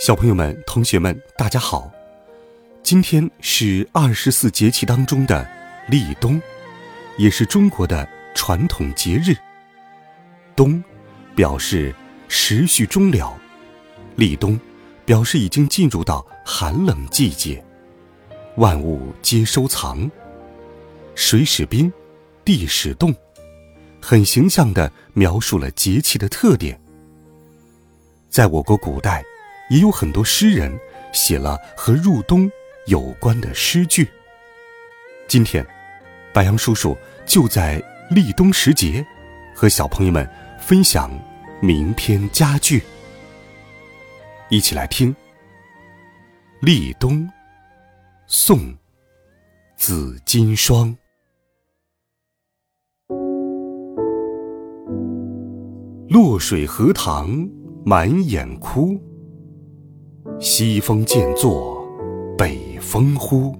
小朋友们、同学们，大家好！今天是二十四节气当中的立冬，也是中国的传统节日。冬表示时序终了，立冬表示已经进入到寒冷季节，万物皆收藏，水始冰，地始冻，很形象地描述了节气的特点。在我国古代。也有很多诗人写了和入冬有关的诗句。今天，白杨叔叔就在立冬时节，和小朋友们分享名篇佳句。一起来听《立冬》，宋·紫金霜。落水荷塘满眼枯。西风渐作北风呼，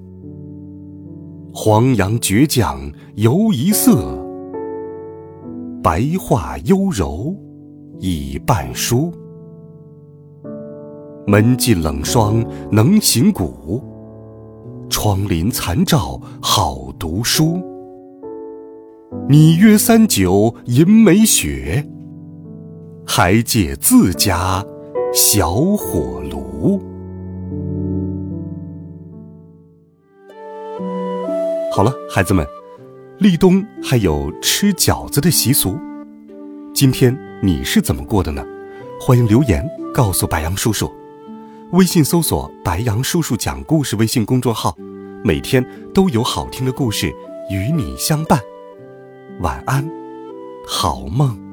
黄杨倔强犹一色，白桦幽柔已半疏。门禁冷霜能行古，窗临残照好读书。你约三九吟梅雪，还借自家。小火炉。好了，孩子们，立冬还有吃饺子的习俗。今天你是怎么过的呢？欢迎留言告诉白杨叔叔。微信搜索“白杨叔叔讲故事”微信公众号，每天都有好听的故事与你相伴。晚安，好梦。